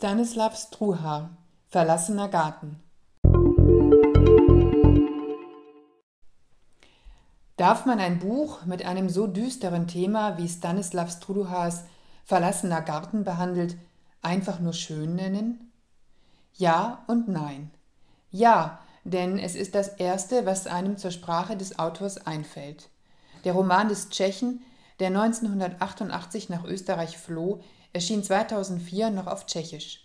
Stanislav Struha Verlassener Garten Darf man ein Buch mit einem so düsteren Thema wie Stanislav Struhas Verlassener Garten behandelt, einfach nur schön nennen? Ja und nein. Ja, denn es ist das Erste, was einem zur Sprache des Autors einfällt. Der Roman des Tschechen, der 1988 nach Österreich floh, erschien 2004 noch auf Tschechisch.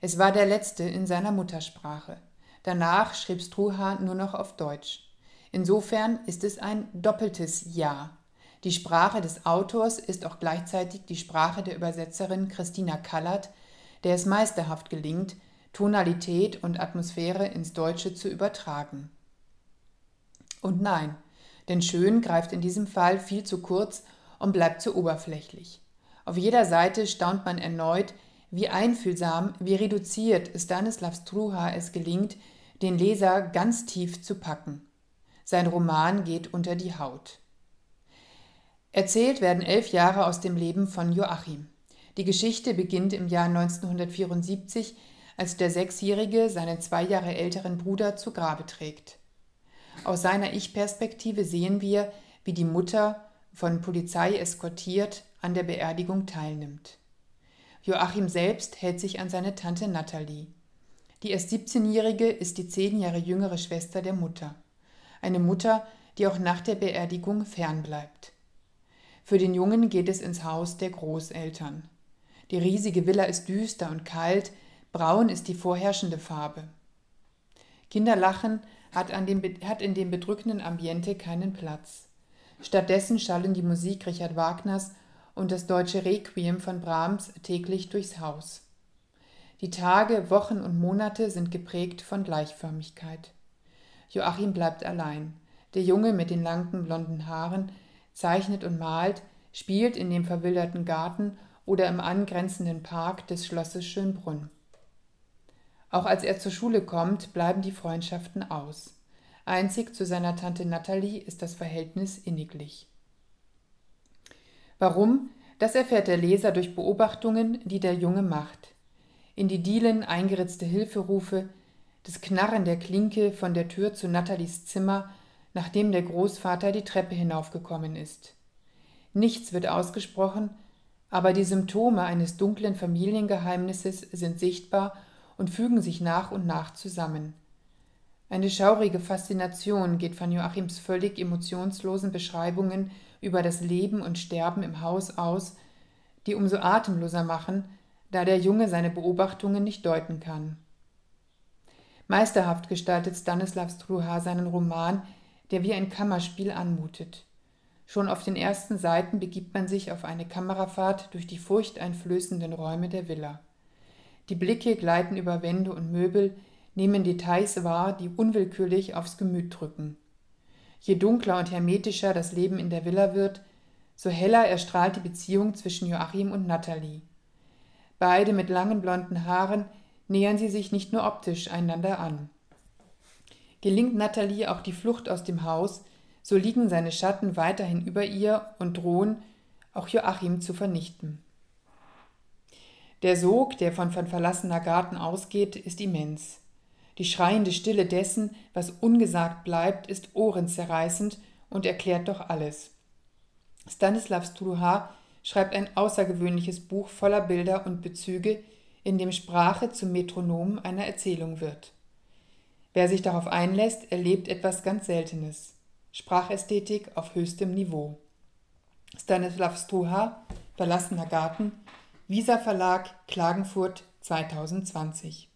Es war der letzte in seiner Muttersprache. Danach schrieb Struha nur noch auf Deutsch. Insofern ist es ein doppeltes Ja. Die Sprache des Autors ist auch gleichzeitig die Sprache der Übersetzerin Christina Kallert, der es meisterhaft gelingt, Tonalität und Atmosphäre ins Deutsche zu übertragen. Und nein, denn schön greift in diesem Fall viel zu kurz und bleibt zu oberflächlich. Auf jeder Seite staunt man erneut, wie einfühlsam, wie reduziert Stanislav Struha es gelingt, den Leser ganz tief zu packen. Sein Roman geht unter die Haut. Erzählt werden elf Jahre aus dem Leben von Joachim. Die Geschichte beginnt im Jahr 1974, als der Sechsjährige seinen zwei Jahre älteren Bruder zu Grabe trägt. Aus seiner Ich-Perspektive sehen wir, wie die Mutter, von Polizei eskortiert, an der Beerdigung teilnimmt. Joachim selbst hält sich an seine Tante Natalie. Die erst 17-Jährige ist die zehn Jahre jüngere Schwester der Mutter. Eine Mutter, die auch nach der Beerdigung fernbleibt. Für den Jungen geht es ins Haus der Großeltern. Die riesige Villa ist düster und kalt, braun ist die vorherrschende Farbe. Kinderlachen hat, dem, hat in dem bedrückenden Ambiente keinen Platz. Stattdessen schallen die Musik Richard Wagners und das deutsche Requiem von Brahms täglich durchs Haus. Die Tage, Wochen und Monate sind geprägt von Gleichförmigkeit. Joachim bleibt allein. Der Junge mit den langen blonden Haaren zeichnet und malt, spielt in dem verwilderten Garten oder im angrenzenden Park des Schlosses Schönbrunn. Auch als er zur Schule kommt, bleiben die Freundschaften aus. Einzig zu seiner Tante Natalie ist das Verhältnis inniglich. Warum? Das erfährt der Leser durch Beobachtungen, die der Junge macht. In die Dielen eingeritzte Hilferufe, das Knarren der Klinke von der Tür zu Nathalies Zimmer, nachdem der Großvater die Treppe hinaufgekommen ist. Nichts wird ausgesprochen, aber die Symptome eines dunklen Familiengeheimnisses sind sichtbar und fügen sich nach und nach zusammen. Eine schaurige Faszination geht von Joachims völlig emotionslosen Beschreibungen über das Leben und Sterben im Haus aus, die umso atemloser machen, da der Junge seine Beobachtungen nicht deuten kann. Meisterhaft gestaltet Stanislav Struha seinen Roman, der wie ein Kammerspiel anmutet. Schon auf den ersten Seiten begibt man sich auf eine Kamerafahrt durch die furchteinflößenden Räume der Villa. Die Blicke gleiten über Wände und Möbel, nehmen Details wahr, die unwillkürlich aufs Gemüt drücken. Je dunkler und hermetischer das Leben in der Villa wird, so heller erstrahlt die Beziehung zwischen Joachim und Natalie. Beide mit langen blonden Haaren nähern sie sich nicht nur optisch einander an. Gelingt Natalie auch die Flucht aus dem Haus, so liegen seine Schatten weiterhin über ihr und drohen, auch Joachim zu vernichten. Der Sog, der von, von verlassener Garten ausgeht, ist immens. Die schreiende Stille dessen, was ungesagt bleibt, ist ohrenzerreißend und erklärt doch alles. Stanislav Struha schreibt ein außergewöhnliches Buch voller Bilder und Bezüge, in dem Sprache zum Metronom einer Erzählung wird. Wer sich darauf einlässt, erlebt etwas ganz Seltenes. Sprachästhetik auf höchstem Niveau. Stanislav Struha, Verlassener Garten, Visa Verlag, Klagenfurt 2020.